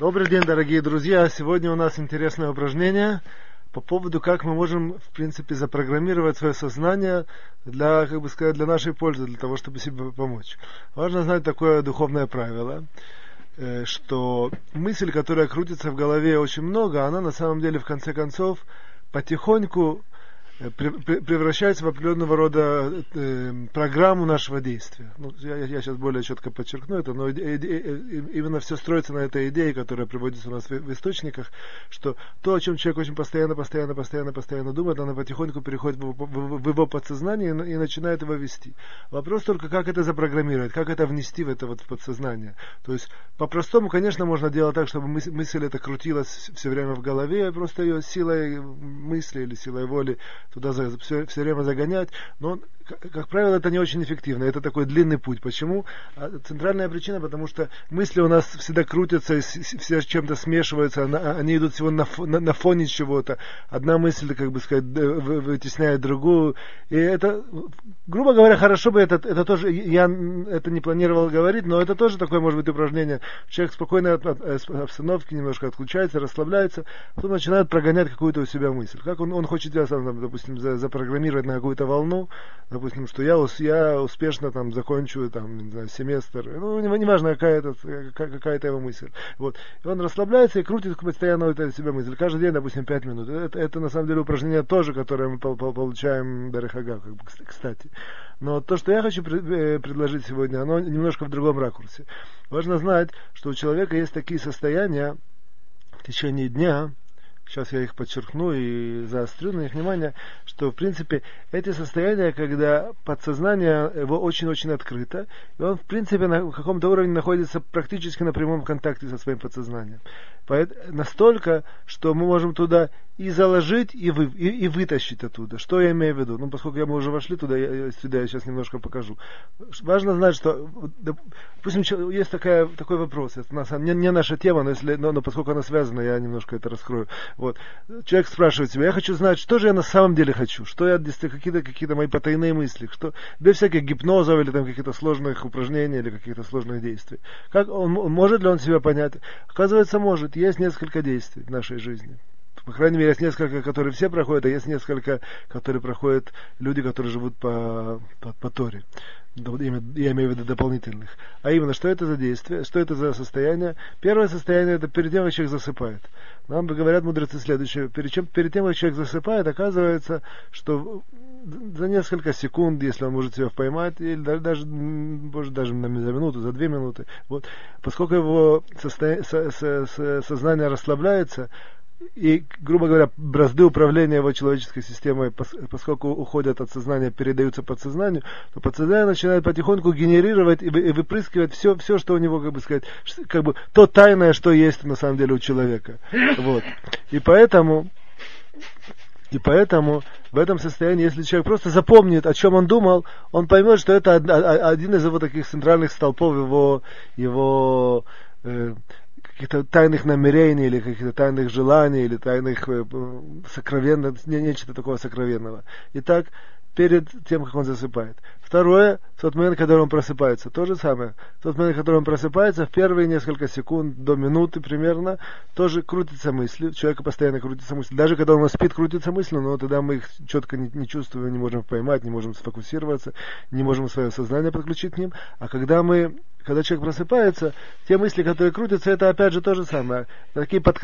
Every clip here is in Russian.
Добрый день, дорогие друзья. Сегодня у нас интересное упражнение по поводу, как мы можем, в принципе, запрограммировать свое сознание для, как бы сказать, для нашей пользы, для того, чтобы себе помочь. Важно знать такое духовное правило, э, что мысль, которая крутится в голове очень много, она на самом деле, в конце концов, потихоньку превращается в определенного рода э, программу нашего действия. Ну, я, я сейчас более четко подчеркну это, но иде, именно все строится на этой идее, которая приводится у нас в, источниках, что то, о чем человек очень постоянно, постоянно, постоянно, постоянно думает, оно потихоньку переходит в, его подсознание и, начинает его вести. Вопрос только, как это запрограммировать, как это внести в это вот подсознание. То есть, по-простому, конечно, можно делать так, чтобы мысль эта крутилась все время в голове, просто ее силой мысли или силой воли туда все, все время загонять, но, как правило, это не очень эффективно, это такой длинный путь. Почему? А центральная причина, потому что мысли у нас всегда крутятся, все с чем-то смешиваются, они идут всего на, на, на фоне чего-то. Одна мысль, как бы сказать, вытесняет другую, и это, грубо говоря, хорошо бы это, это тоже, я это не планировал говорить, но это тоже такое, может быть, упражнение. Человек спокойно от, от обстановки немножко отключается, расслабляется, потом начинает прогонять какую-то у себя мысль. Как он, он хочет, допустим, допустим, за, запрограммировать на какую-то волну, допустим, что я, я успешно там закончу там, не знаю, семестр, ну, неважно, не какая это, какая это его мысль. Вот. И он расслабляется и крутит постоянно это себя мысль. Каждый день, допустим, 5 минут. Это, это на самом деле упражнение тоже, которое мы получаем Дарихага, как бы, кстати. Но то, что я хочу э, предложить сегодня, оно немножко в другом ракурсе. Важно знать, что у человека есть такие состояния в течение дня, сейчас я их подчеркну и заострю на их внимание, что в принципе эти состояния, когда подсознание его очень-очень открыто, и он в принципе на каком-то уровне находится практически на прямом контакте со своим подсознанием. Настолько, что мы можем туда и заложить, и, вы, и, и вытащить оттуда. Что я имею в виду? Ну, поскольку мы уже вошли туда, я, сюда я сейчас немножко покажу. Важно знать, что, допустим, есть такая, такой вопрос, это не, не наша тема, но, если, но, но поскольку она связана, я немножко это раскрою. Вот. Человек спрашивает себя, я хочу знать, что же я на самом деле хочу, что я, какие-то какие мои потайные мысли, что, без всяких гипнозов или там каких-то сложных упражнений или каких-то сложных действий. Как он, может ли он себя понять? Оказывается, может. Есть несколько действий в нашей жизни по крайней мере, есть несколько, которые все проходят, а есть несколько, которые проходят люди, которые живут по, по, по Торе. Я имею в виду дополнительных. А именно, что это за действие, что это за состояние? Первое состояние это перед тем, как человек засыпает. Нам говорят мудрецы следующее. Перед, чем, перед тем, как человек засыпает, оказывается, что за несколько секунд, если он может себя поймать, или даже, может, даже за минуту, за две минуты, вот, поскольку его состо... со... Со... сознание расслабляется, и, грубо говоря, бразды управления его человеческой системой, поскольку уходят от сознания, передаются подсознанию, то подсознание начинает потихоньку генерировать и выпрыскивать все, все, что у него, как бы сказать, как бы то тайное, что есть на самом деле у человека. Вот. И поэтому и поэтому в этом состоянии, если человек просто запомнит, о чем он думал, он поймет, что это один из его таких центральных столпов его, его э, каких-то тайных намерений или каких-то тайных желаний или тайных э, сокровенных, не, нечто такого сокровенного. Итак, перед тем, как он засыпает. Второе, в тот момент, когда он просыпается, то же самое. В тот момент, когда он просыпается, в первые несколько секунд, до минуты примерно, тоже крутится мысли. У человека постоянно крутится мысли. Даже когда он спит, крутится мысли, но тогда мы их четко не, не чувствуем, не можем поймать, не можем сфокусироваться, не можем свое сознание подключить к ним. А когда мы когда человек просыпается, те мысли, которые крутятся, это опять же то же самое. Такие под,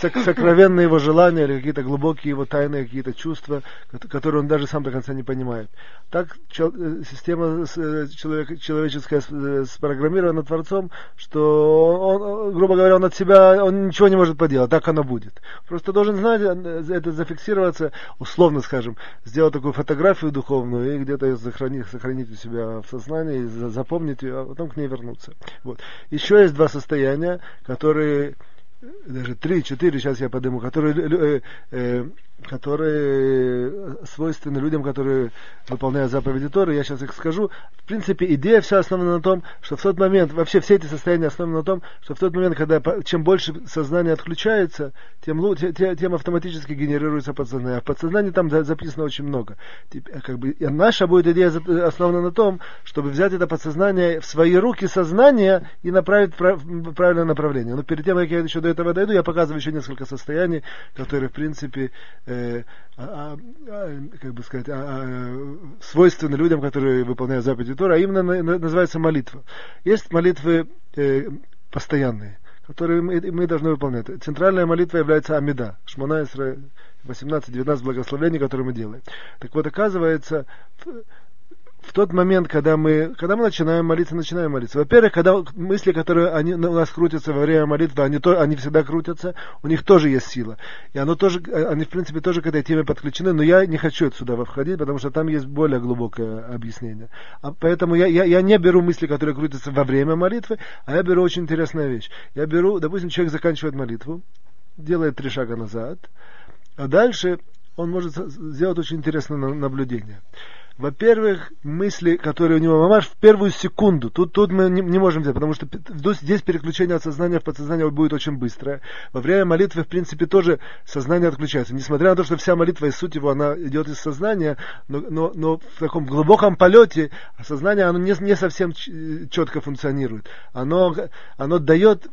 сокровенные его желания или какие-то глубокие его тайные какие-то чувства, которые он даже сам до конца не понимает. Так э, система э, человек, человеческая э, спрограммирована Творцом, что он, грубо говоря, он от себя он ничего не может поделать, так оно будет. Просто должен знать, это зафиксироваться, условно скажем, сделать такую фотографию духовную и где-то ее сохранить, сохранить у себя в сознании, запомнить ее, а потом к ней вернуться. Вот. Еще есть два состояния, которые даже три, четыре, сейчас я подниму, которые э, э, которые свойственны людям, которые выполняют заповеди Торы, я сейчас их скажу. В принципе, идея вся основана на том, что в тот момент, вообще все эти состояния основаны на том, что в тот момент, когда чем больше сознание отключается, тем, тем, автоматически генерируется подсознание. А в подсознании там записано очень много. Как бы, наша будет идея основана на том, чтобы взять это подсознание в свои руки сознание и направить в правильное направление. Но перед тем, как я еще до этого дойду, я показываю еще несколько состояний, которые, в принципе, э, а, а, а, как бы сказать, а, а, людям, которые выполняют заповеди Тора, а именно на, на, называется молитва. Есть молитвы э, постоянные, которые мы, должны выполнять. Центральная молитва является Амида, Шмана 18-19 благословений, которые мы делаем. Так вот, оказывается, в тот момент, когда мы, когда мы начинаем молиться, начинаем молиться. Во-первых, когда мысли, которые они, у нас крутятся во время молитвы, они, то, они всегда крутятся, у них тоже есть сила. И оно тоже, они, в принципе, тоже к этой теме подключены, но я не хочу сюда входить, потому что там есть более глубокое объяснение. А поэтому я, я, я не беру мысли, которые крутятся во время молитвы, а я беру очень интересную вещь. Я беру, допустим, человек заканчивает молитву, делает три шага назад, а дальше он может сделать очень интересное наблюдение. Во-первых, мысли, которые у него мамаш в первую секунду. Тут, тут мы не, не можем взять, потому что здесь переключение от сознания в подсознание будет очень быстрое. Во время молитвы, в принципе, тоже сознание отключается. Несмотря на то, что вся молитва и суть его, она идет из сознания, но, но, но в таком глубоком полете сознание, оно не, не совсем четко функционирует. Оно, оно дает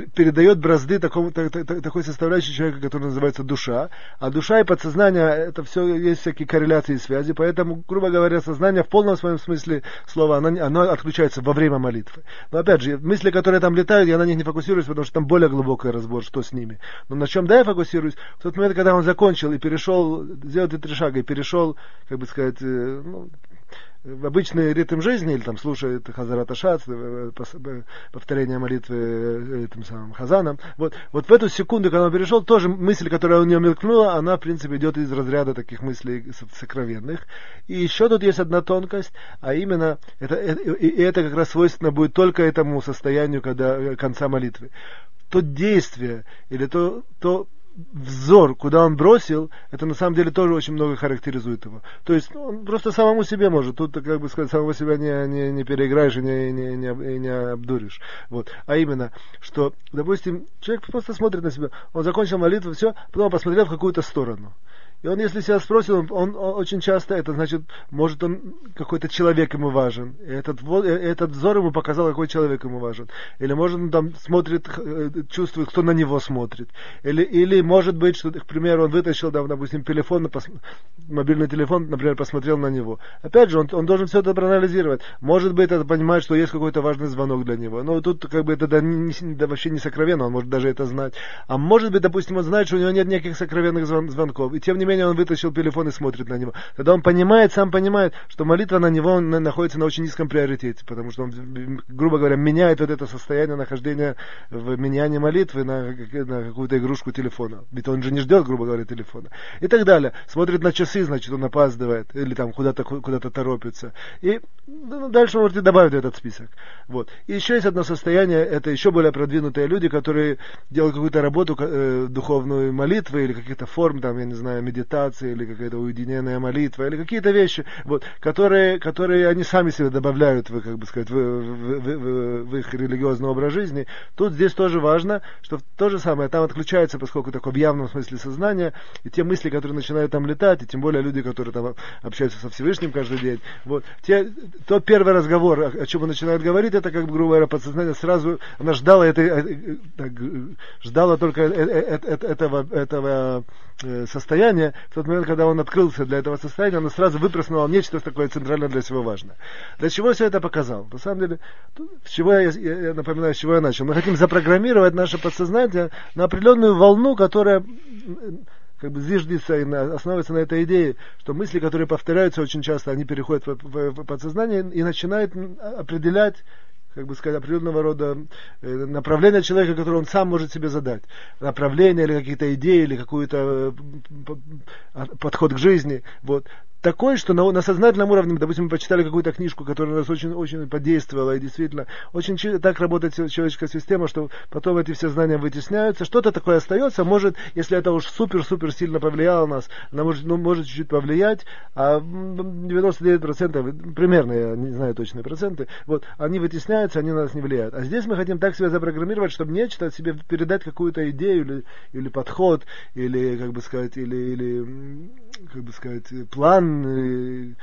передает бразды такому, так, так, такой составляющей человека, который называется душа. А душа и подсознание, это все есть всякие корреляции и связи, поэтому, грубо говоря, сознание в полном своем смысле слова, оно, оно отключается во время молитвы. Но опять же, мысли, которые там летают, я на них не фокусируюсь, потому что там более глубокий разбор, что с ними. Но на чем да я фокусируюсь? В тот момент, когда он закончил и перешел, сделал эти три шага и перешел, как бы сказать, э, ну, обычный ритм жизни, или там слушает Хазарат Ашац, э, э, повторение молитвы э, этим самым Хазаном, вот, вот в эту секунду, когда он перешел, тоже мысль, которая у него мелькнула, она, в принципе, идет из разряда таких мыслей сокровенных. И еще тут есть одна тонкость, а именно, это, и это как раз свойственно будет только этому состоянию, когда конца молитвы. То действие, или то, то взор, куда он бросил, это на самом деле тоже очень много характеризует его. То есть ну, он просто самому себе может. Тут, как бы сказать, самого себя не, не, не переиграешь и не, не, не, не обдуришь. Вот. А именно, что, допустим, человек просто смотрит на себя, он закончил молитву, все, потом посмотрел в какую-то сторону. И он, если себя спросит, он, он, очень часто, это значит, может он какой-то человек ему важен. И этот, э, этот взор ему показал, какой человек ему важен. Или может он там смотрит, э, чувствует, кто на него смотрит. Или, или может быть, что, к примеру, он вытащил, да, допустим, телефон, мобильный телефон, например, посмотрел на него. Опять же, он, он должен все это проанализировать. Может быть, это понимает, что есть какой-то важный звонок для него. Но тут как бы это да, не, да, вообще не сокровенно, он может даже это знать. А может быть, допустим, он знает, что у него нет никаких сокровенных звон, звонков. И тем не менее, менее он вытащил телефон и смотрит на него. Тогда он понимает, сам понимает, что молитва на него находится на очень низком приоритете, потому что он, грубо говоря, меняет вот это состояние нахождения в менянии молитвы на, на какую-то игрушку телефона. Ведь он же не ждет, грубо говоря, телефона. И так далее. Смотрит на часы, значит, он опаздывает, или там куда-то куда торопится. И ну, дальше можете добавить этот список. Вот. И еще есть одно состояние, это еще более продвинутые люди, которые делают какую-то работу, э, духовную молитву или каких-то форм, там, я не знаю, медитации, медитация или какая-то уединенная молитва или какие-то вещи, вот, которые, которые они сами себе добавляют, в, как бы сказать, в, в, в, в их религиозный образ жизни. Тут здесь тоже важно, что то же самое, там отключается, поскольку такое в явном смысле сознание, и те мысли, которые начинают там летать, и тем более люди, которые там общаются со Всевышним каждый день, вот, те, то первый разговор, о, чем он начинает говорить, это как бы, грубо говоря, подсознание сразу, она ждала это, э, э, ждала только э, этого, этого состояния, в тот момент, когда он открылся для этого состояния, он сразу выплеснул нечто такое центральное для всего важное. Для чего все это показал? На самом деле, с чего я, я напоминаю, с чего я начал. Мы хотим запрограммировать наше подсознание на определенную волну, которая как бы зиждется и на, основывается на этой идее, что мысли, которые повторяются очень часто, они переходят в, в, в подсознание и начинают определять как бы сказать, определенного рода э, направление человека, которое он сам может себе задать. Направление или какие-то идеи, или какой-то э, подход к жизни. Вот. Такой, что на, на сознательном уровне, допустим, мы почитали какую-то книжку, которая нас очень, очень подействовала, и действительно, очень так работает человеческая система, что потом эти все знания вытесняются, что-то такое остается, может, если это уж супер-супер сильно повлияло на нас, она может, ну, может чуть-чуть повлиять, а 99%, примерно, я не знаю точные проценты, вот, они вытесняются, они на нас не влияют. А здесь мы хотим так себя запрограммировать, чтобы нечто себе передать какую-то идею или, или подход, или, как бы сказать, или, или как бы сказать, план э,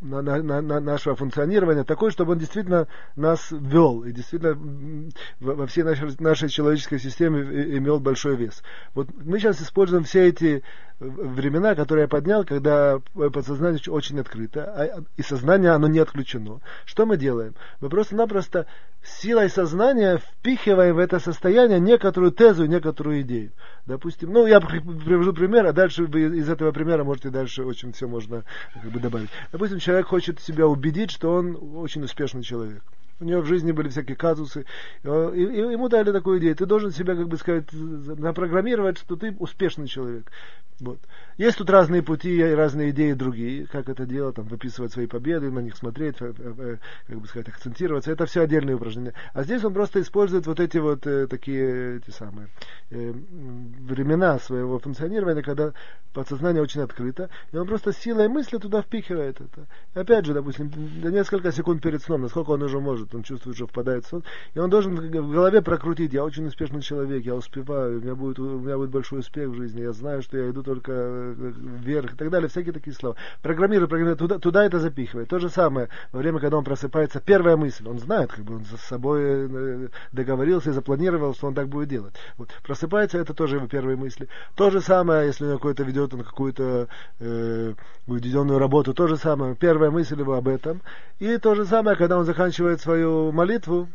на, на, на нашего функционирования такой, чтобы он действительно нас вел и действительно во всей нашей, нашей человеческой системе имел большой вес. Вот мы сейчас используем все эти времена, которые я поднял, когда подсознание очень открыто, а, и сознание оно не отключено. Что мы делаем? Мы просто-напросто силой сознания впихиваем в это состояние некоторую тезу, некоторую идею. Допустим, ну я привожу пример, а дальше вы из этого примера можете дальше очень все можно как бы добавить. Допустим, человек хочет себя убедить, что он очень успешный человек. У него в жизни были всякие казусы. И ему дали такую идею. Ты должен себя, как бы сказать, напрограммировать, что ты успешный человек. Вот. Есть тут разные пути, разные идеи другие, как это делать, там, выписывать свои победы, на них смотреть, э, э, как бы сказать, акцентироваться. Это все отдельные упражнения. А здесь он просто использует вот эти вот э, такие, эти самые, э, времена своего функционирования, когда подсознание очень открыто, и он просто силой мысли туда впихивает это. И опять же, допустим, несколько секунд перед сном, насколько он уже может, он чувствует, что впадает в сон, и он должен в голове прокрутить, я очень успешный человек, я успеваю, у меня будет, у меня будет большой успех в жизни, я знаю, что я иду только э, вверх и так далее, всякие такие слова. Программирует, программирует, туда, туда это запихивает. То же самое во время, когда он просыпается, первая мысль, он знает, как бы он с собой э, договорился и запланировал, что он так будет делать. Вот. Просыпается, это тоже его первые мысли. То же самое, если он какой-то ведет он какую-то э, уединенную работу, то же самое, первая мысль его об этом. И то же самое, когда он заканчивает свою молитву,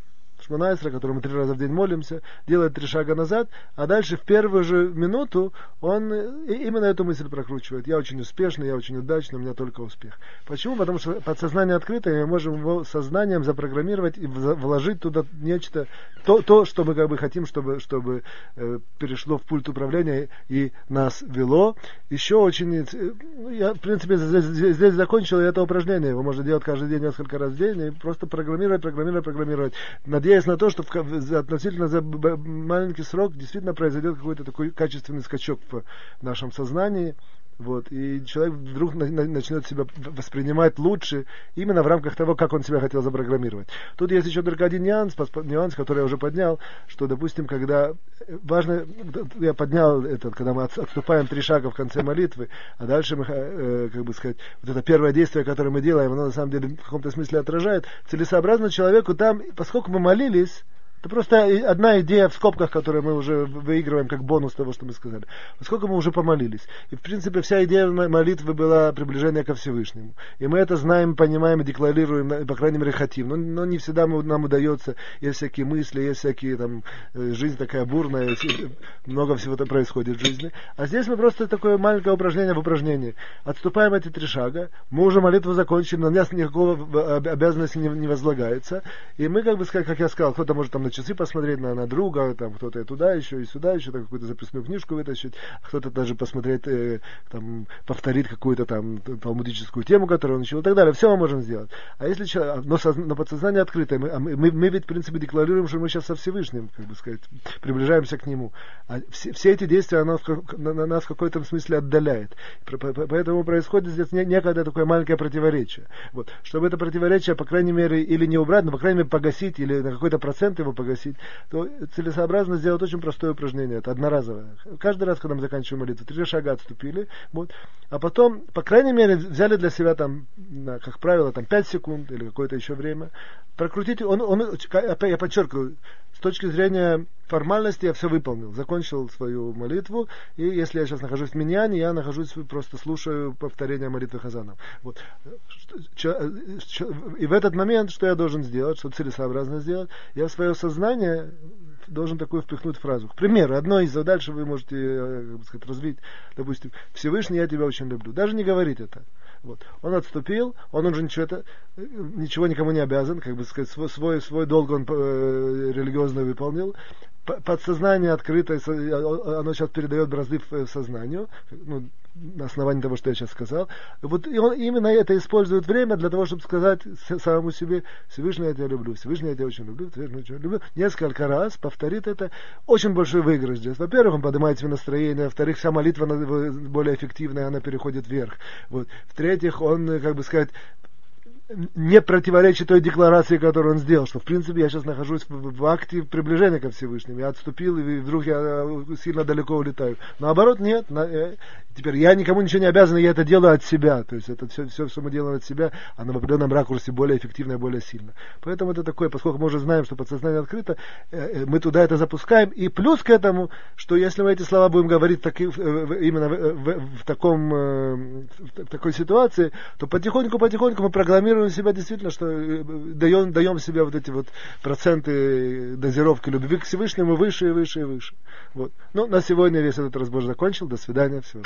Шманайсра, которому три раза в день молимся, делает три шага назад, а дальше в первую же минуту он именно эту мысль прокручивает. Я очень успешный, я очень удачный, у меня только успех. Почему? Потому что подсознание открыто, и мы можем его сознанием запрограммировать и вложить туда нечто, то, то что мы как бы хотим, чтобы, чтобы э, перешло в пульт управления и нас вело. Еще очень... Э, я, в принципе, здесь, здесь закончил это упражнение. Его можно делать каждый день, несколько раз в день, и просто программировать, программировать, программировать. Надеюсь, надеясь на то, что в, относительно за маленький срок действительно произойдет какой-то такой качественный скачок в нашем сознании. Вот, и человек вдруг на, на, начнет себя воспринимать лучше именно в рамках того, как он себя хотел запрограммировать. Тут есть еще только один нюанс, нюанс, который я уже поднял, что, допустим, когда важно, я поднял этот, когда мы отступаем три шага в конце молитвы, а дальше мы, э, как бы сказать, вот это первое действие, которое мы делаем, оно на самом деле в каком-то смысле отражает целесообразно человеку там, поскольку мы молились, это просто одна идея в скобках, которую мы уже выигрываем как бонус того, что мы сказали. Поскольку мы уже помолились. И, в принципе, вся идея молитвы была приближение ко Всевышнему. И мы это знаем, понимаем декларируем, по крайней мере, хотим. Но, но не всегда мы, нам удается. Есть всякие мысли, есть всякие там... Э, жизнь такая бурная, много всего там происходит в жизни. А здесь мы просто такое маленькое упражнение в упражнении. Отступаем эти три шага. Мы уже молитву закончили, на нас никакого обязанности не, не возлагается. И мы, как бы как я сказал, кто-то может там часы посмотреть на, на друга, там кто-то туда еще, и сюда еще, там какую-то записную книжку вытащить, кто-то даже посмотреть, э, там, повторить какую-то там талмудическую тему, которую он учил и так далее. Все мы можем сделать. А если человек, но, соз, но подсознание открытое, мы, а мы, мы ведь, в принципе, декларируем, что мы сейчас со Всевышним, как бы сказать, приближаемся к нему. А все, все эти действия оно, на нас в какой-то смысле отдаляет. Поэтому происходит здесь некое такое маленькое противоречие. Вот. Чтобы это противоречие, по крайней мере, или не убрать, но, по крайней мере, погасить, или на какой-то процент его погасить, то целесообразно сделать очень простое упражнение. Это одноразовое. Каждый раз, когда мы заканчиваем молитву, три шага отступили, вот, а потом, по крайней мере, взяли для себя там, как правило, там 5 секунд или какое-то еще время, прокрутите, он, он, я подчеркиваю, точки зрения формальности я все выполнил, закончил свою молитву, и если я сейчас нахожусь в Миньяне, я нахожусь, просто слушаю повторение молитвы Хазанов. Вот. И в этот момент, что я должен сделать, что целесообразно сделать, я в свое сознание должен такую впихнуть фразу. К примеру, одно из дальше вы можете э, как бы сказать, развить, допустим, Всевышний, я тебя очень люблю. Даже не говорить это. Вот. Он отступил, он уже ничего, это, ничего никому не обязан, как бы сказать, свой, свой, свой долг он э, религиозно выполнил. Подсознание открыто, оно сейчас передает бразды в сознанию, ну, на основании того, что я сейчас сказал. Вот и он именно это использует время для того, чтобы сказать самому себе, Всевышний я тебя люблю, Всевышний я тебя очень люблю, Всевышний я тебя люблю. Несколько раз повторит это. Очень большой выигрыш здесь. Во-первых, он поднимает себе настроение, во-вторых, вся молитва более эффективная, она переходит вверх. Вот. В-третьих, он, как бы сказать, не противоречит той декларации, которую он сделал, что в принципе я сейчас нахожусь в, в акте приближения ко Всевышнему. Я отступил, и вдруг я э, сильно далеко улетаю. Наоборот, нет. На, э, теперь я никому ничего не обязан, я это делаю от себя. То есть это все, все, что мы делаем от себя, оно в определенном ракурсе более эффективно и более сильно. Поэтому это такое, поскольку мы уже знаем, что подсознание открыто, э, э мы туда это запускаем. И плюс к этому, что если мы эти слова будем говорить таки, именно в, в, в, таком, э, в такой ситуации, то потихоньку-потихоньку мы программируем контролируем себя действительно, что э, даем, даем себе вот эти вот проценты дозировки любви к Всевышнему выше и выше и выше. Вот. Ну, на сегодня весь этот разбор закончил. До свидания. Всего.